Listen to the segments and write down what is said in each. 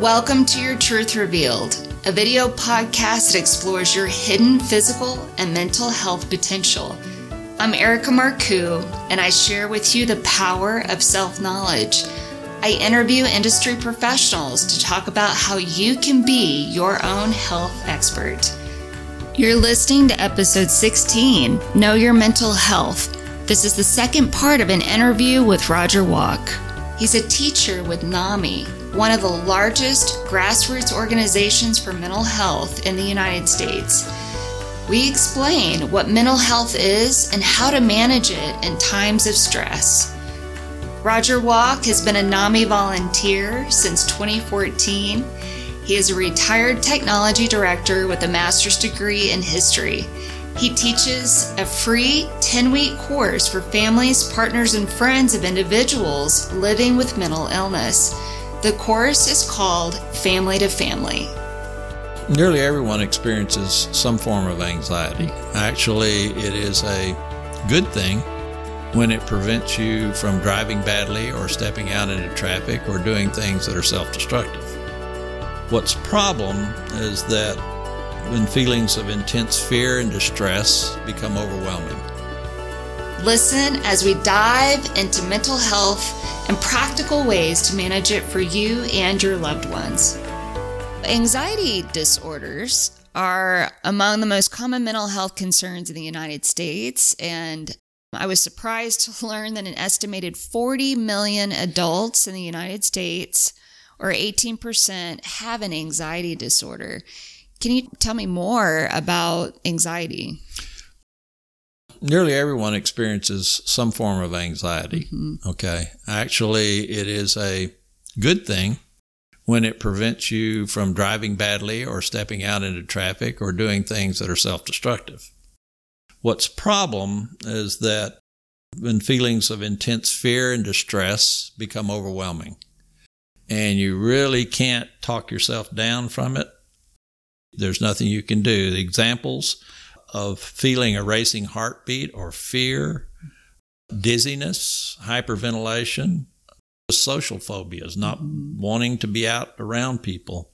Welcome to Your Truth Revealed, a video podcast that explores your hidden physical and mental health potential. I'm Erica Marcoux, and I share with you the power of self knowledge. I interview industry professionals to talk about how you can be your own health expert. You're listening to episode 16 Know Your Mental Health. This is the second part of an interview with Roger Walk. He's a teacher with NAMI, one of the largest grassroots organizations for mental health in the United States. We explain what mental health is and how to manage it in times of stress. Roger Walk has been a NAMI volunteer since 2014. He is a retired technology director with a master's degree in history. He teaches a free 10 week course for families, partners, and friends of individuals living with mental illness. The course is called Family to Family. Nearly everyone experiences some form of anxiety. Actually, it is a good thing when it prevents you from driving badly or stepping out into traffic or doing things that are self destructive. What's problem is that when feelings of intense fear and distress become overwhelming. Listen as we dive into mental health and practical ways to manage it for you and your loved ones. Anxiety disorders are among the most common mental health concerns in the United States, and I was surprised to learn that an estimated 40 million adults in the United States, or 18%, have an anxiety disorder. Can you tell me more about anxiety? Nearly everyone experiences some form of anxiety. Mm-hmm. Okay. Actually, it is a good thing when it prevents you from driving badly or stepping out into traffic or doing things that are self destructive. What's problem is that when feelings of intense fear and distress become overwhelming and you really can't talk yourself down from it, there's nothing you can do. The examples of feeling a racing heartbeat or fear, dizziness, hyperventilation, social phobias, not mm-hmm. wanting to be out around people.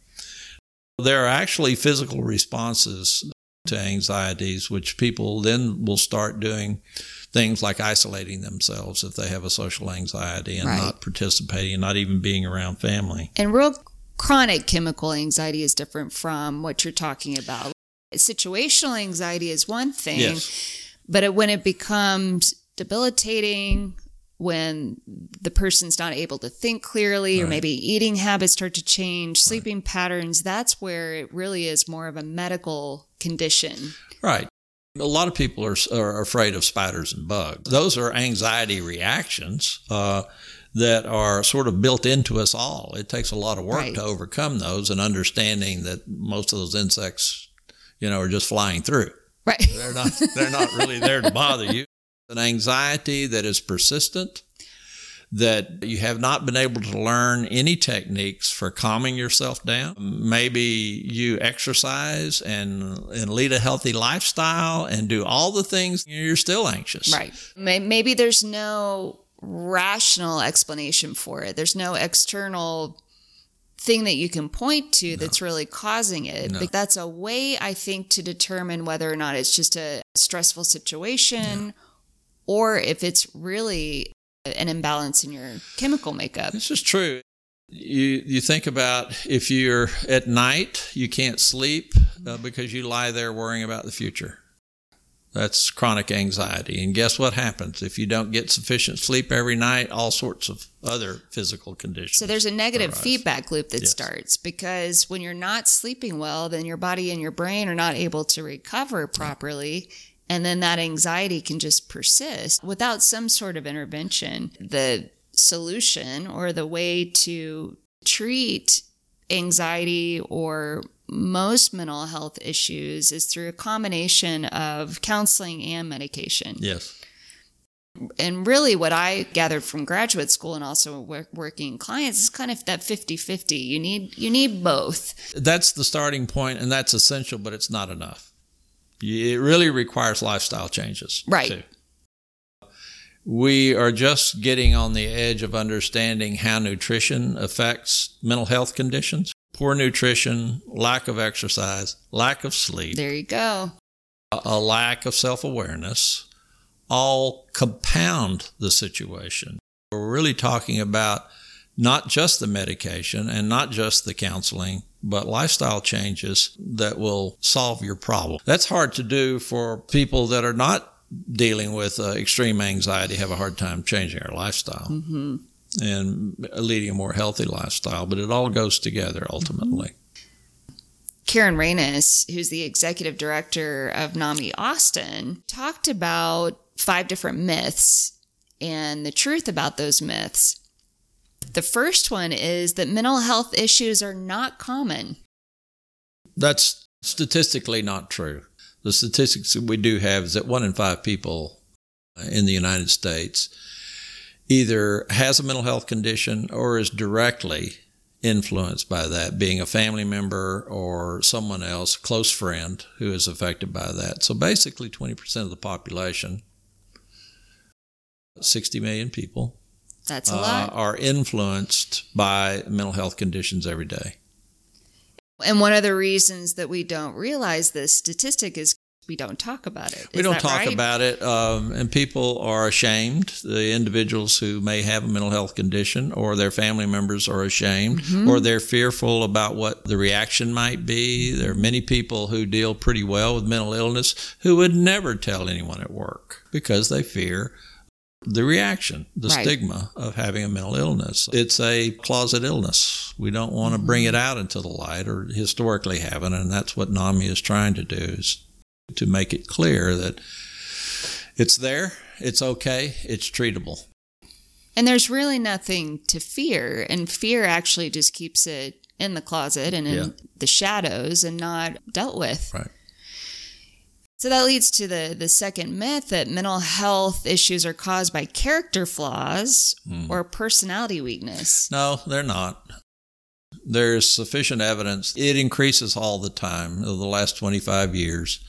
There are actually physical responses to anxieties, which people then will start doing things like isolating themselves if they have a social anxiety and right. not participating, not even being around family. And real chronic chemical anxiety is different from what you're talking about. Situational anxiety is one thing, yes. but when it becomes debilitating, when the person's not able to think clearly, right. or maybe eating habits start to change, sleeping right. patterns, that's where it really is more of a medical condition. Right. A lot of people are, are afraid of spiders and bugs. Those are anxiety reactions. Uh, that are sort of built into us all. It takes a lot of work right. to overcome those and understanding that most of those insects, you know, are just flying through. Right. They're not they're not really there to bother you. An anxiety that is persistent, that you have not been able to learn any techniques for calming yourself down. Maybe you exercise and, and lead a healthy lifestyle and do all the things, you're still anxious. Right. Maybe there's no rational explanation for it. There's no external thing that you can point to no. that's really causing it. No. But that's a way, I think, to determine whether or not it's just a stressful situation no. or if it's really an imbalance in your chemical makeup. This is true. You you think about if you're at night, you can't sleep uh, because you lie there worrying about the future. That's chronic anxiety. And guess what happens? If you don't get sufficient sleep every night, all sorts of other physical conditions. So there's a negative arise. feedback loop that yes. starts because when you're not sleeping well, then your body and your brain are not able to recover properly. And then that anxiety can just persist without some sort of intervention. The solution or the way to treat anxiety or most mental health issues is through a combination of counseling and medication. Yes. And really, what I gathered from graduate school and also work, working clients is kind of that 50 50. You need, you need both. That's the starting point, and that's essential, but it's not enough. It really requires lifestyle changes. Right. Too. We are just getting on the edge of understanding how nutrition affects mental health conditions. Poor nutrition, lack of exercise, lack of sleep. There you go. A lack of self awareness all compound the situation. We're really talking about not just the medication and not just the counseling, but lifestyle changes that will solve your problem. That's hard to do for people that are not dealing with uh, extreme anxiety, have a hard time changing our lifestyle mm-hmm. And leading a more healthy lifestyle, but it all goes together ultimately. Karen Ranus, who's the executive director of NAMI Austin, talked about five different myths and the truth about those myths. The first one is that mental health issues are not common. That's statistically not true. The statistics that we do have is that one in five people in the United States either has a mental health condition or is directly influenced by that, being a family member or someone else, close friend who is affected by that. So basically, 20% of the population, 60 million people, that's a uh, lot. Are influenced by mental health conditions every day. And one of the reasons that we don't realize this statistic is we don't talk about it. we don't talk right? about it, um, and people are ashamed. The individuals who may have a mental health condition or their family members are ashamed, mm-hmm. or they're fearful about what the reaction might be. There are many people who deal pretty well with mental illness who would never tell anyone at work because they fear the reaction, the right. stigma of having a mental illness. It's a closet illness. We don't want to mm-hmm. bring it out into the light or historically haven't, and that's what NAMI is trying to do is to make it clear that it's there, it's okay, it's treatable. And there's really nothing to fear, and fear actually just keeps it in the closet and in yeah. the shadows and not dealt with. Right. So that leads to the, the second myth that mental health issues are caused by character flaws mm. or personality weakness. No, they're not. There's sufficient evidence. It increases all the time over the last 25 years.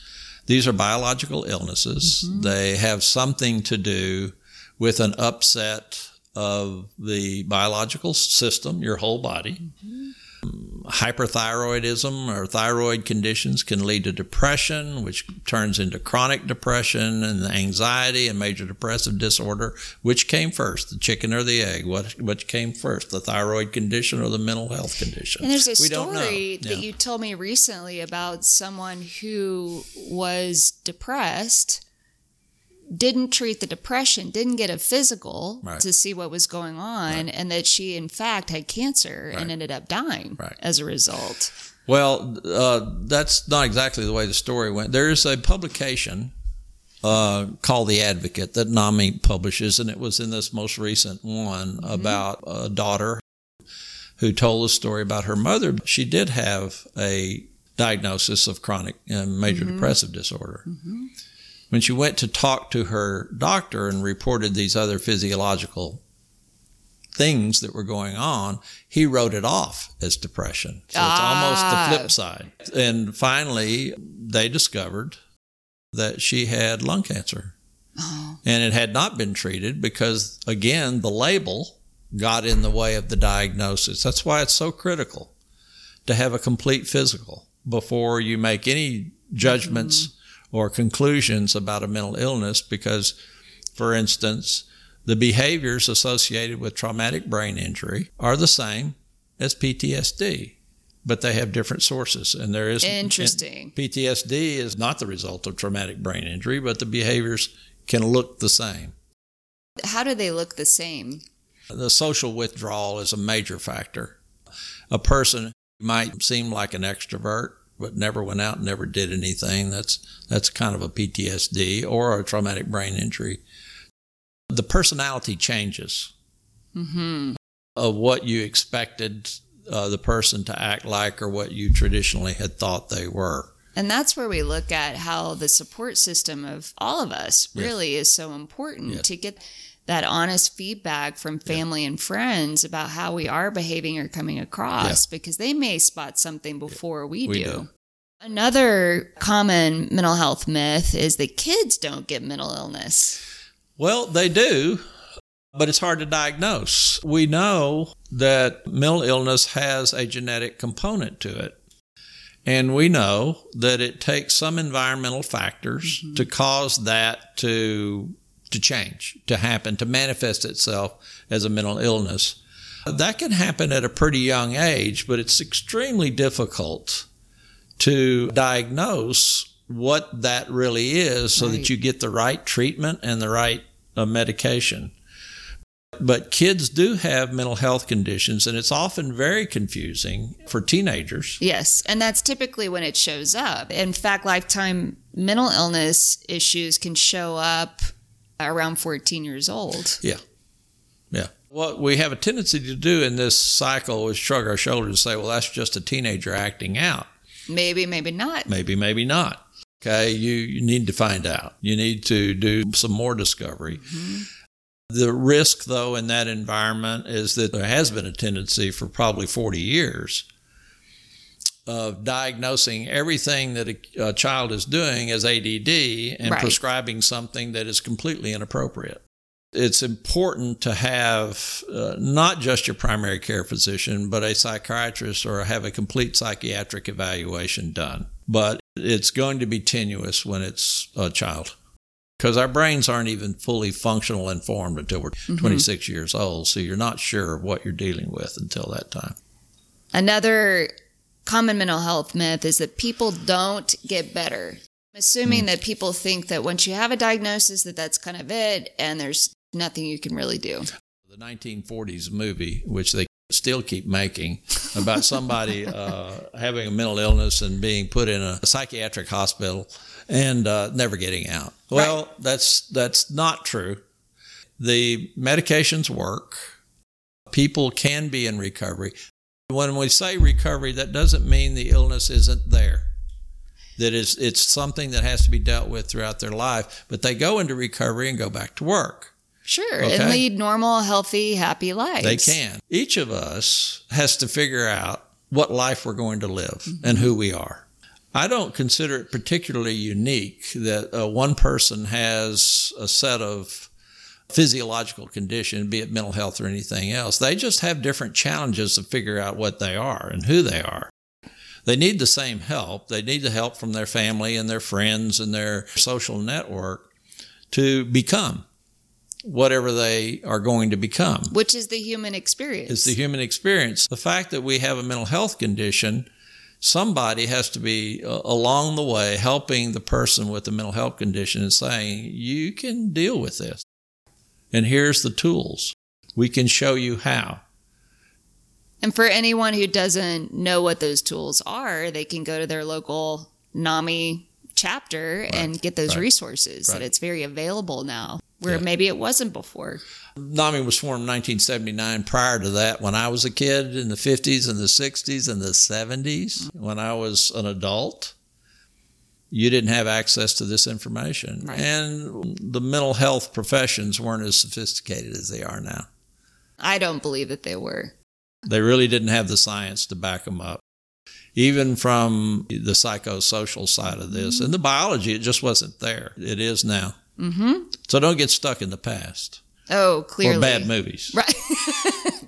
These are biological illnesses. Mm-hmm. They have something to do with an upset of the biological system, your whole body. Mm-hmm hyperthyroidism or thyroid conditions can lead to depression, which turns into chronic depression and anxiety and major depressive disorder. Which came first, the chicken or the egg? What what came first, the thyroid condition or the mental health condition? And there's a we story that yeah. you told me recently about someone who was depressed didn't treat the depression, didn't get a physical right. to see what was going on, right. and that she, in fact, had cancer right. and ended up dying as a result. Well, uh, that's not exactly the way the story went. There is a publication uh, called The Advocate that NAMI publishes, and it was in this most recent one mm-hmm. about a daughter who told a story about her mother. She did have a diagnosis of chronic and major mm-hmm. depressive disorder. Mm-hmm when she went to talk to her doctor and reported these other physiological things that were going on, he wrote it off as depression. So ah. it's almost the flip side. And finally, they discovered that she had lung cancer. Oh. And it had not been treated because, again, the label got in the way of the diagnosis. That's why it's so critical to have a complete physical before you make any judgments. Mm-hmm or conclusions about a mental illness because, for instance, the behaviors associated with traumatic brain injury are the same as PTSD, but they have different sources. And there is interesting. PTSD is not the result of traumatic brain injury, but the behaviors can look the same. How do they look the same? The social withdrawal is a major factor. A person might seem like an extrovert, but never went out never did anything. That's that's kind of a PTSD or a traumatic brain injury. The personality changes mm-hmm. of what you expected uh, the person to act like or what you traditionally had thought they were. And that's where we look at how the support system of all of us really yes. is so important yes. to get that honest feedback from family yeah. and friends about how we are behaving or coming across yeah. because they may spot something before we, we do. do. Another common mental health myth is that kids don't get mental illness. Well, they do, but it's hard to diagnose. We know that mental illness has a genetic component to it. And we know that it takes some environmental factors mm-hmm. to cause that to to change, to happen, to manifest itself as a mental illness. That can happen at a pretty young age, but it's extremely difficult to diagnose what that really is so right. that you get the right treatment and the right uh, medication. But kids do have mental health conditions, and it's often very confusing for teenagers. Yes, and that's typically when it shows up. In fact, lifetime mental illness issues can show up around 14 years old. Yeah. Yeah. What we have a tendency to do in this cycle is shrug our shoulders and say, well, that's just a teenager acting out. Maybe, maybe not. Maybe, maybe not. Okay. You, you need to find out. You need to do some more discovery. Mm-hmm. The risk, though, in that environment is that there has been a tendency for probably 40 years of diagnosing everything that a, a child is doing as ADD and right. prescribing something that is completely inappropriate. It's important to have uh, not just your primary care physician, but a psychiatrist or have a complete psychiatric evaluation done. But it's going to be tenuous when it's a child because our brains aren't even fully functional and formed until we're mm-hmm. 26 years old. So you're not sure of what you're dealing with until that time. Another common mental health myth is that people don't get better. I'm assuming mm. that people think that once you have a diagnosis that that's kind of it and there's nothing you can really do. The 1940s movie, which they still keep making about somebody uh, having a mental illness and being put in a psychiatric hospital and uh, never getting out. Well, right. that's that's not true. The medications work. People can be in recovery. When we say recovery, that doesn't mean the illness isn't there. That is, it's something that has to be dealt with throughout their life. But they go into recovery and go back to work. Sure, okay? and lead normal, healthy, happy lives. They can. Each of us has to figure out what life we're going to live mm-hmm. and who we are. I don't consider it particularly unique that uh, one person has a set of physiological condition, be it mental health or anything else. They just have different challenges to figure out what they are and who they are. They need the same help. They need the help from their family and their friends and their social network to become whatever they are going to become. Which is the human experience. It's the human experience. The fact that we have a mental health condition somebody has to be uh, along the way helping the person with the mental health condition and saying, you can deal with this. And here's the tools. We can show you how. And for anyone who doesn't know what those tools are, they can go to their local NAMI chapter right. and get those right. resources right. that it's very available now where yeah. maybe it wasn't before. NAMI was formed in 1979. Prior to that, when I was a kid in the 50s and the 60s and the 70s, mm-hmm. when I was an adult, you didn't have access to this information. Right. And the mental health professions weren't as sophisticated as they are now. I don't believe that they were. They really didn't have the science to back them up. Even from the psychosocial side of this mm-hmm. and the biology, it just wasn't there. It is now. Mm-hmm. So don't get stuck in the past. Oh, clearly. Or bad movies. Right.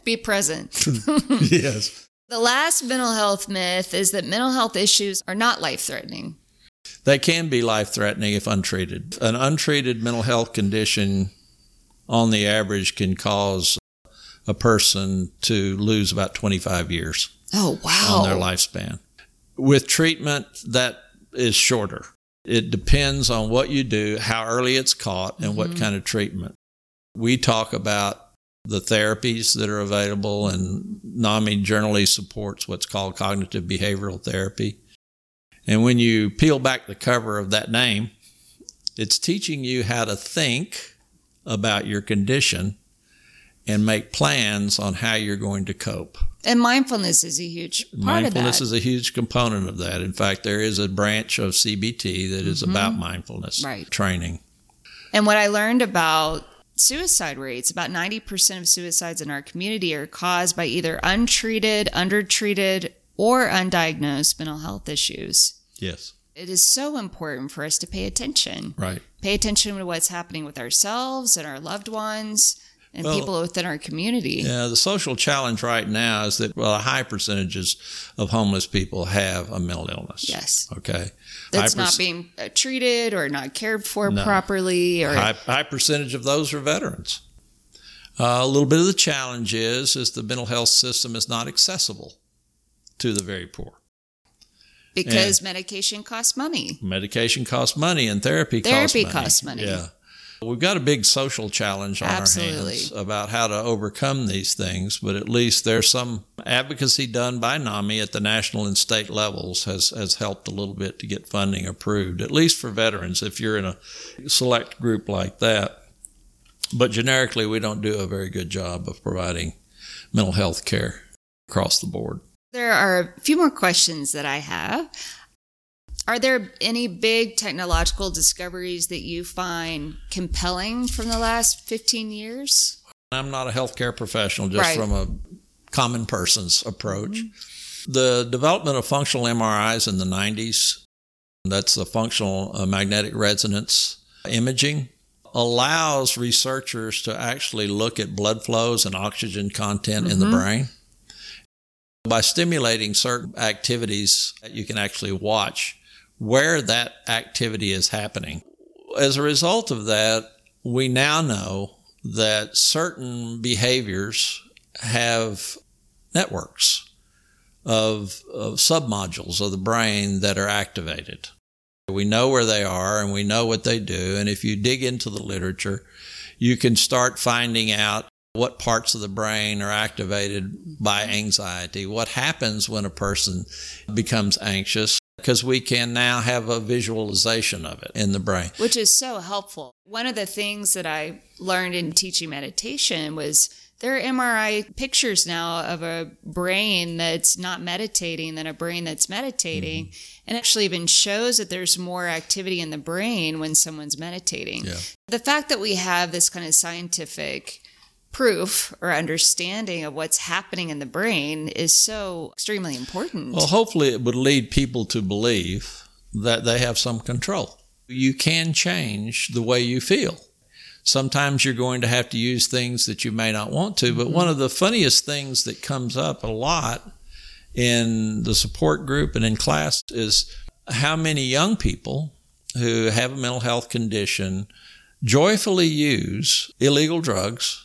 Be present. yes. The last mental health myth is that mental health issues are not life threatening. They can be life threatening if untreated. An untreated mental health condition, on the average, can cause a person to lose about 25 years. Oh, wow. On their lifespan. With treatment, that is shorter. It depends on what you do, how early it's caught, and mm-hmm. what kind of treatment. We talk about the therapies that are available, and NAMI generally supports what's called cognitive behavioral therapy. And when you peel back the cover of that name, it's teaching you how to think about your condition and make plans on how you're going to cope. And mindfulness is a huge part mindfulness is a huge component of that. In fact, there is a branch of CBT that is mm-hmm. about mindfulness right. training. And what I learned about suicide rates, about 90% of suicides in our community are caused by either untreated, undertreated, or undiagnosed mental health issues. Yes. It is so important for us to pay attention. Right. Pay attention to what's happening with ourselves and our loved ones and Well, people within our community. Yeah, the social challenge right now is that well, a high percentages of homeless people have a mental illness. Yes. Okay. That's not being uh, treated or not cared for No. properly or high, high percentage of those are veterans. Uh, a little bit of the challenge is is the mental health system is not accessible to the very poor. because medication costs money. Medication costs money and therapy, Therapy costs money. costs money. Yeah. We've got a big social challenge on Absolutely. our hands about how to overcome these things, but at least there's some advocacy done by NAMI at the national and state levels has, has helped a little bit to get funding approved, at least for veterans, if you're in a select group like that. But generically, we don't do a very good job of providing mental health care across the board. There are a few more questions that I have. Are there any big technological discoveries that you find compelling from the last 15 years? I'm not a healthcare professional, just Right. from a common person's approach. The development of functional MRIs in the 90s, that's the functional uh, magnetic resonance imaging, allows researchers to actually look at blood flows and oxygen content in the brain. By stimulating certain activities, you can actually watch where that activity is happening. As a result of that, we now know that certain behaviors have networks of, of submodules of the brain that are activated. We know where they are and we know what they do. And if you dig into the literature, you can start finding out what parts of the brain are activated by anxiety, what happens when a person becomes anxious, because we can now have a visualization of it in the brain. Which is so helpful. One of the things that I learned in teaching meditation was there are MRI pictures now of a brain that's not meditating than a brain that's meditating. Mm-hmm. And actually even shows that there's more activity in the brain when someone's meditating. Yeah. The fact that we have this kind of scientific proof or understanding of what's happening in the brain is so extremely important. Well, hopefully, it would lead people to believe that they have some control. You can change the way you feel. Sometimes you're going to have to use things that you may not want to, but one of the funniest things that comes up a lot in the support group and in class is how many young people who have a mental health condition joyfully use illegal drugs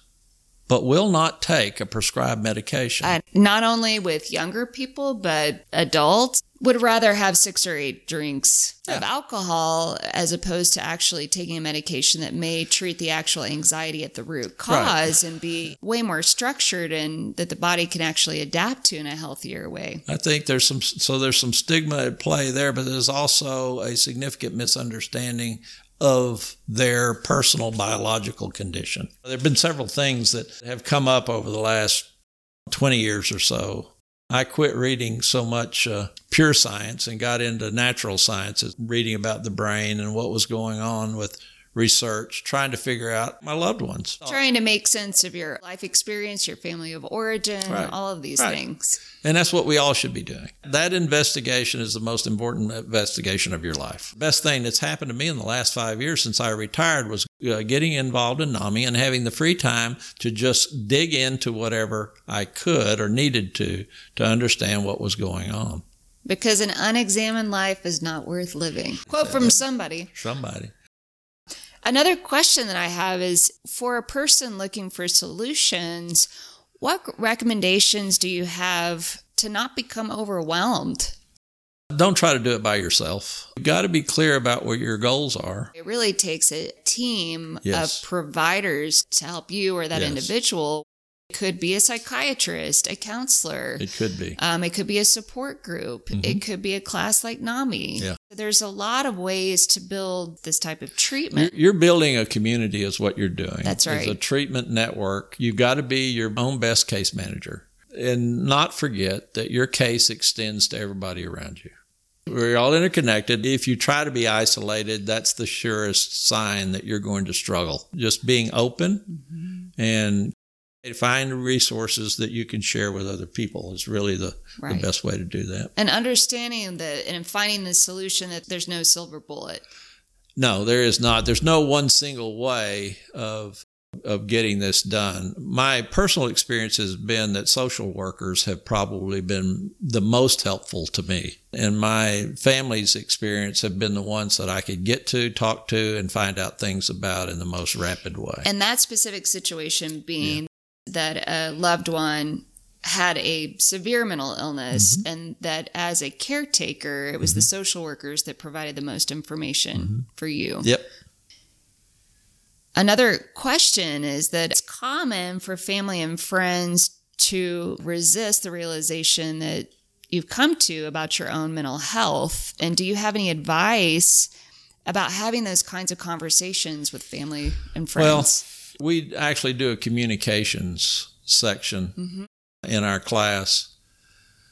but will not take a prescribed medication. uh, not only with younger people, but adults would rather have six or eight drinks of alcohol as opposed to actually taking a medication that may treat the actual anxiety at the root cause and be way more structured and that the body can actually adapt to in a healthier way. I think there's some so there's some stigma at play there, but there's also a significant misunderstanding of their personal biological condition. There have been several things that have come up over the last 20 years or so. I quit reading so much uh, pure science and got into natural sciences, reading about the brain and what was going on with research, trying to figure out my loved ones. Trying to make sense of your life experience, your family of origin, Right. all of these Right. things. And that's what we all should be doing. That investigation is the most important investigation of your life. Best thing that's happened to me in the last five years since I retired was uh, getting involved in NAMI and having the free time to just dig into whatever I could or needed to to understand what was going on. Because an unexamined life is not worth living. Quote from somebody. Somebody. Another question that I have is for a person looking for solutions, what recommendations do you have to not become overwhelmed? Don't try to do it by yourself. You've got to be clear about what your goals are. It really takes a team Yes. of providers to help you or that Yes. individual. It could be a psychiatrist, a counselor. It could be. Um, it could be a support group. It could be a class like NAMI. Mm-hmm. Yeah. There's a lot of ways to build this type of treatment. you're building a community, is what you're doing. That's It's a treatment network. You've got to be your own best case manager and not forget that your case extends to everybody around you. We're all interconnected. If you try to be isolated, that's the surest sign that you're going to struggle. Just being open Mm-hmm. and Find resources that you can share with other people is really the, right. the best way to do that. And understanding that and finding the solution that there's no silver bullet. No, there is not. There's no one single way of of getting this done. My personal experience has been that social workers have probably been the most helpful to me. And my family's experience have been the ones that I could get to, talk to, and find out things about in the most rapid way. And that specific situation being. That a loved one had a severe mental illness mm-hmm. and that as a caretaker it was mm-hmm. the social workers that provided the most information mm-hmm. for you yep Another question is that it's common for family and friends to resist the realization that you've come to about your own mental health. And do you have any advice about having those kinds of conversations with family and friends? Well, we actually do a communications section mm-hmm. in our class.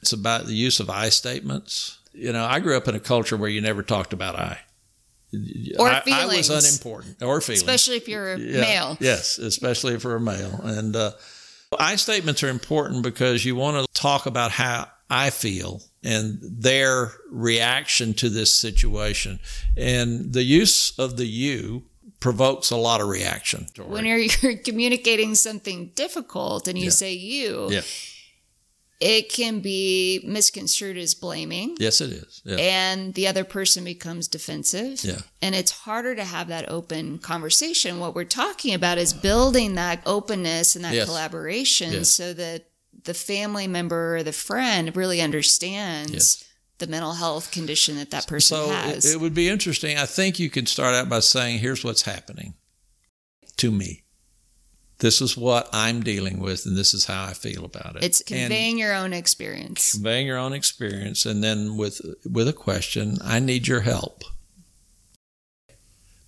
It's about the use of I statements. You know, I grew up in a culture where you never talked about I or I, feelings. I was unimportant, or feelings, especially if you're a yeah, male. Yes, especially if you're a male. And uh, I statements are important because you want to talk about how I feel and their reaction to this situation. And the use of the you provokes a lot of reaction. When you're, you're communicating something difficult and you yeah. say you, yeah it can be misconstrued as blaming. Yes, it is. Yeah. And the other person becomes defensive. Yeah. And it's harder to have that open conversation. What we're talking about is building that openness and that yes. collaboration yes. so that the family member or the friend really understands yes. The mental health condition that that person so has. It, it would be interesting. I think you could start out by saying, here's what's happening to me this is what I'm dealing with, and this is how I feel about it. It's conveying and your own experience. Conveying your own experience, and then with with a question, I need your help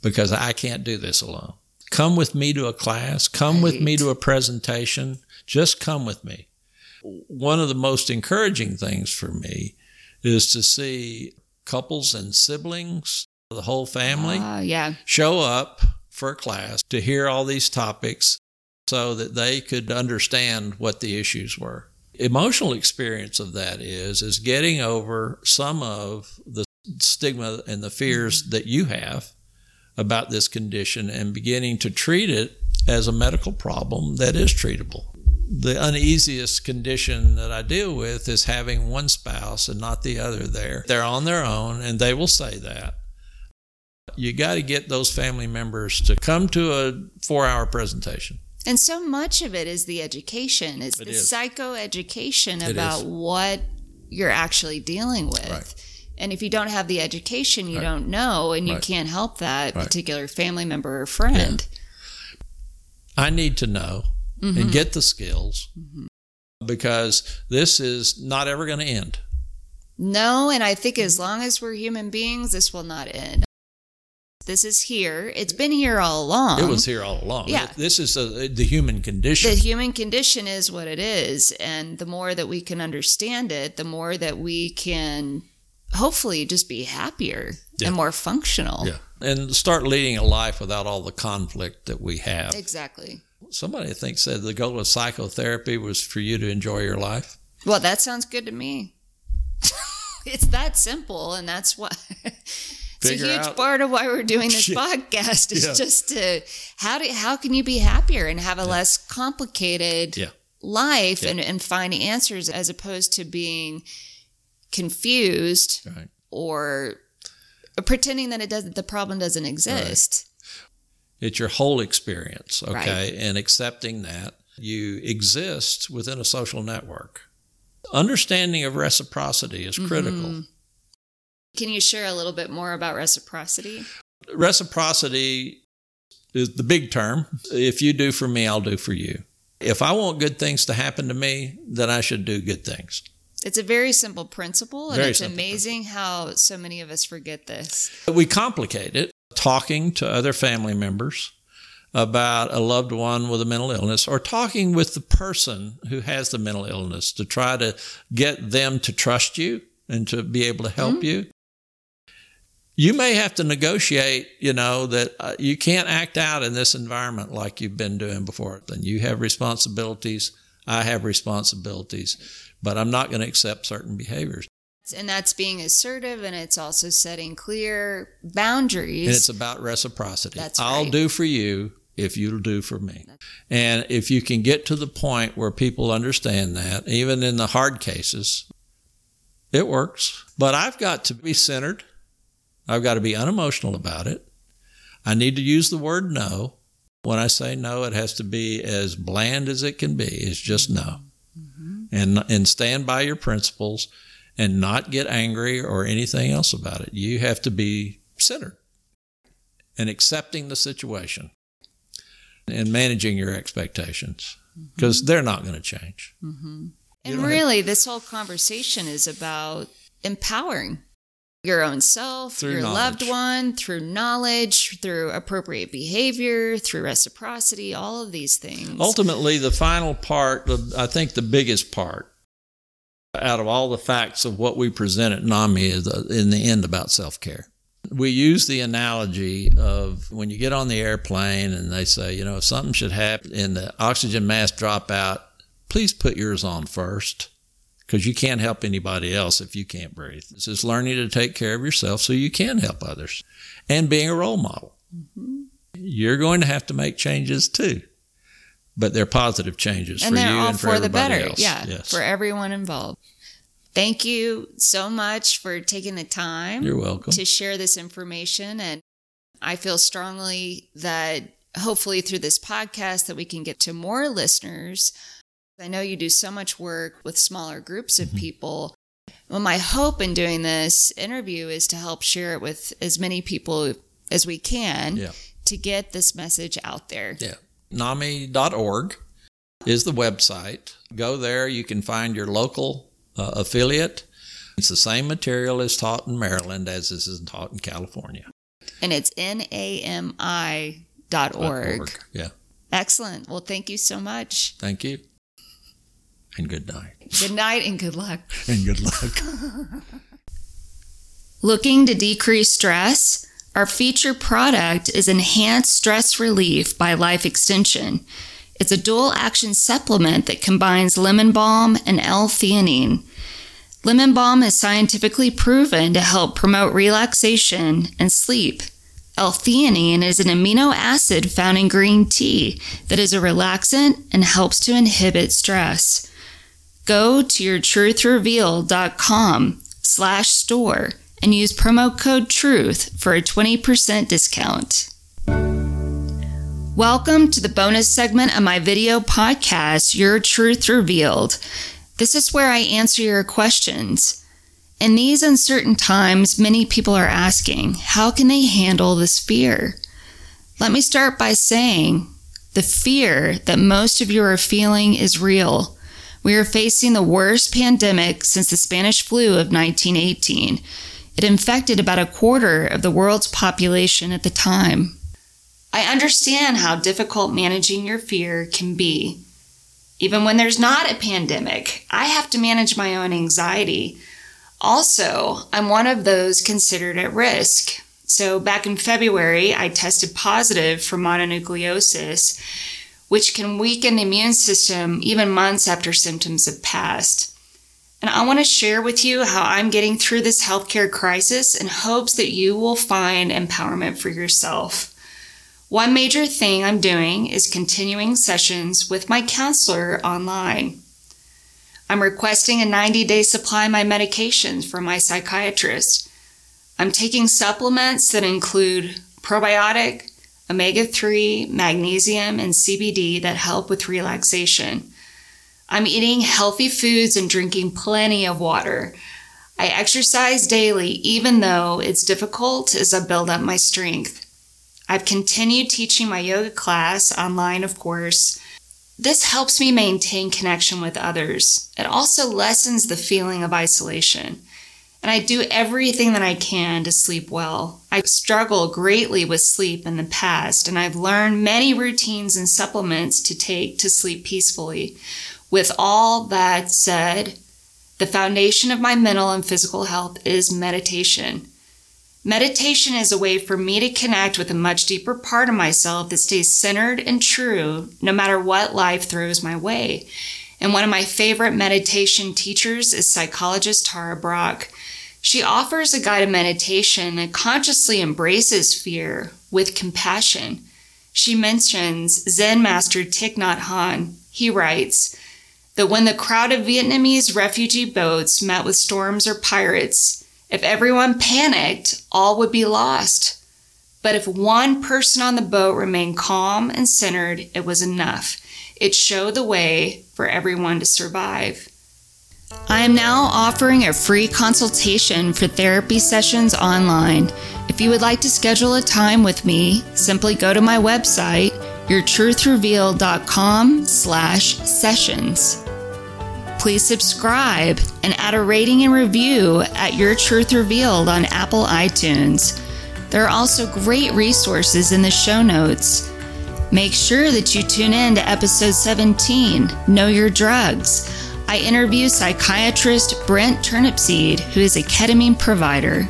because I can't do this alone. Come with me to a class. Come right. with me to a presentation. Just come with me. One of the most encouraging things for me is to see couples and siblings, the whole family, uh, yeah. show up for a class to hear all these topics so that they could understand what the issues were. Emotional experience of that is is getting over some of the stigma and the fears mm-hmm. that you have about this condition and beginning to treat it as a medical problem that is treatable. The uneasiest condition that I deal with is having one spouse and not the other there. They're on their own and they will say that. You got to get those family members to come to a four hour presentation and so much of it is the education, it's it the is. psychoeducation about what you're actually dealing with. Right. And if you don't have the education, you right. don't know, and you right. can't help that particular family member or friend. Yeah. I need to know mm-hmm. and get the skills mm-hmm. because this is not ever going to end. No, and I think as long as we're human beings, this will not end. This is here. It's been here all along. It was here all along. Yeah. This is a, the human condition. The human condition is what it is. And the more that we can understand it, the more that we can hopefully just be happier yeah. and more functional. Yeah. And start leading a life without all the conflict that we have. Exactly. Somebody I think said the goal of psychotherapy was for you to enjoy your life. Well, that sounds good to me. it's that simple and that's why it's a huge out. part of why we're doing this podcast is yeah. just to how do how can you be happier and have a yeah. less complicated life and, and find answers as opposed to being confused right. or pretending that it doesn't the problem doesn't exist. Right. It's your whole experience, okay? Right. And accepting that you exist within a social network. Understanding of reciprocity is critical. Mm-hmm can you share a little bit more about reciprocity? Reciprocity is the big term. If you do for me, I'll do for you. If I want good things to happen to me, then I should do good things. It's a very simple principle, and very it's amazing principle. how so many of us forget this. We complicate it talking to other family members about a loved one with a mental illness or talking with the person who has the mental illness to try to get them to trust you and to be able to help mm-hmm. you you may have to negotiate, you know, that uh, you can't act out in this environment like you've been doing before. Then you have responsibilities. I have responsibilities, but I'm not going to accept certain behaviors. And that's being assertive and it's also setting clear boundaries. And it's about reciprocity. That's I'll right. do for you if you'll do for me. And if you can get to the point where people understand that, even in the hard cases, it works. But I've got to be centered. I've got to be unemotional about it. I need to use the word no. When I say no, it has to be as bland as it can be. It's just no. Mm-hmm. And, and stand by your principles and not get angry or anything else about it. You have to be centered and accepting the situation and managing your expectations mm-hmm. because they're not going to change. Mm-hmm. And don't have- really, this whole conversation is about empowering your own self, Through your loved one, through knowledge, through appropriate behavior, through reciprocity, all of these things. Ultimately, the final part, the- I think the biggest part out of all the facts of what we present at NAMI uh, in the end about self care. We use the analogy of when you get on the airplane and they say, you know, if something should happen and the oxygen mask drop out, please put yours on first because you can't help anybody else if you can't breathe. It's just learning to take care of yourself so you can help others and being a role model. You're going to have to make changes too, but they're positive changes and for they're you all and for, for the better. else. Yeah, Yes. for everyone involved. Thank you so much for taking the time You're welcome. to share this information. And I feel strongly that hopefully through this podcast that we can get to more listeners. I know you do so much work with smaller groups of Mm-hmm. people. Well, my hope in doing this interview is to help share it with as many people as we can Yeah. to get this message out there. Yeah. NAMI.org is the website. Go there. You can find your local uh, affiliate. It's the same material as taught in Maryland as this is taught in California. And it's nami dot org. Yeah. Excellent. Well, thank you so much. Thank you. And good night. Good night and good luck. And good luck. Looking to decrease stress? Our featured product is Enhanced Stress Relief by Life Extension. It's a dual action supplement that combines lemon balm and L-theanine. Lemon balm is scientifically proven to help promote relaxation and sleep. L-theanine is an amino acid found in green tea that is a relaxant and helps to inhibit stress. Go to yourtruthrevealed.com slash store and use promo code TRUTH for a 20% discount. Welcome to the bonus segment of my video podcast, Your Truth Revealed. This is where I answer your questions. In these uncertain times, many people are asking, how can they handle this fear? Let me start by saying the fear that most of you are feeling is real. We are facing the worst pandemic since the Spanish flu of 1918. It infected about a quarter of the world's population at the time. I understand how difficult managing your fear can be. Even when there's not a pandemic, I have to manage my own anxiety. Also, I'm one of those considered at risk. So, back in February, I tested positive for mononucleosis, which can weaken the immune system even months after symptoms have passed. And I want to share with you how I'm getting through this healthcare crisis in hopes that you will find empowerment for yourself. One major thing I'm doing is continuing sessions with my counselor online. I'm requesting a 90 day supply of my medications from my psychiatrist. I'm taking supplements that include probiotic, omega 3, magnesium, and CBD that help with relaxation. I'm eating healthy foods and drinking plenty of water. I exercise daily, even though it's difficult as I build up my strength. I've continued teaching my yoga class online, of course. This helps me maintain connection with others. It also lessens the feeling of isolation. And I do everything that I can to sleep well. I struggled greatly with sleep in the past, and I've learned many routines and supplements to take to sleep peacefully. With all that said, the foundation of my mental and physical health is meditation. Meditation is a way for me to connect with a much deeper part of myself that stays centered and true no matter what life throws my way. And one of my favorite meditation teachers is psychologist Tara Brach. She offers a guided meditation that consciously embraces fear with compassion. She mentions Zen master Thich Nhat Hanh. He writes that when the crowd of Vietnamese refugee boats met with storms or pirates, if everyone panicked, all would be lost. But if one person on the boat remained calm and centered, it was enough. It showed the way for everyone to survive. I am now offering a free consultation for therapy sessions online. If you would like to schedule a time with me, simply go to my website, yourtruthrevealed.com slash sessions. Please subscribe and add a rating and review at Your Truth Revealed on Apple iTunes. There are also great resources in the show notes. Make sure that you tune in to episode 17, Know Your Drugs. I interview psychiatrist Brent Turnipseed, who is a ketamine provider.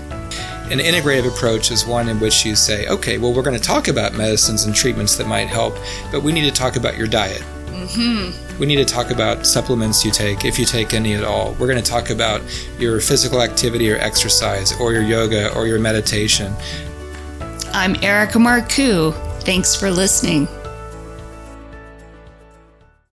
An integrative approach is one in which you say, okay, well, we're going to talk about medicines and treatments that might help, but we need to talk about your diet. Mm-hmm. We need to talk about supplements you take, if you take any at all. We're going to talk about your physical activity or exercise, or your yoga, or your meditation. I'm Erica Marcoux. Thanks for listening.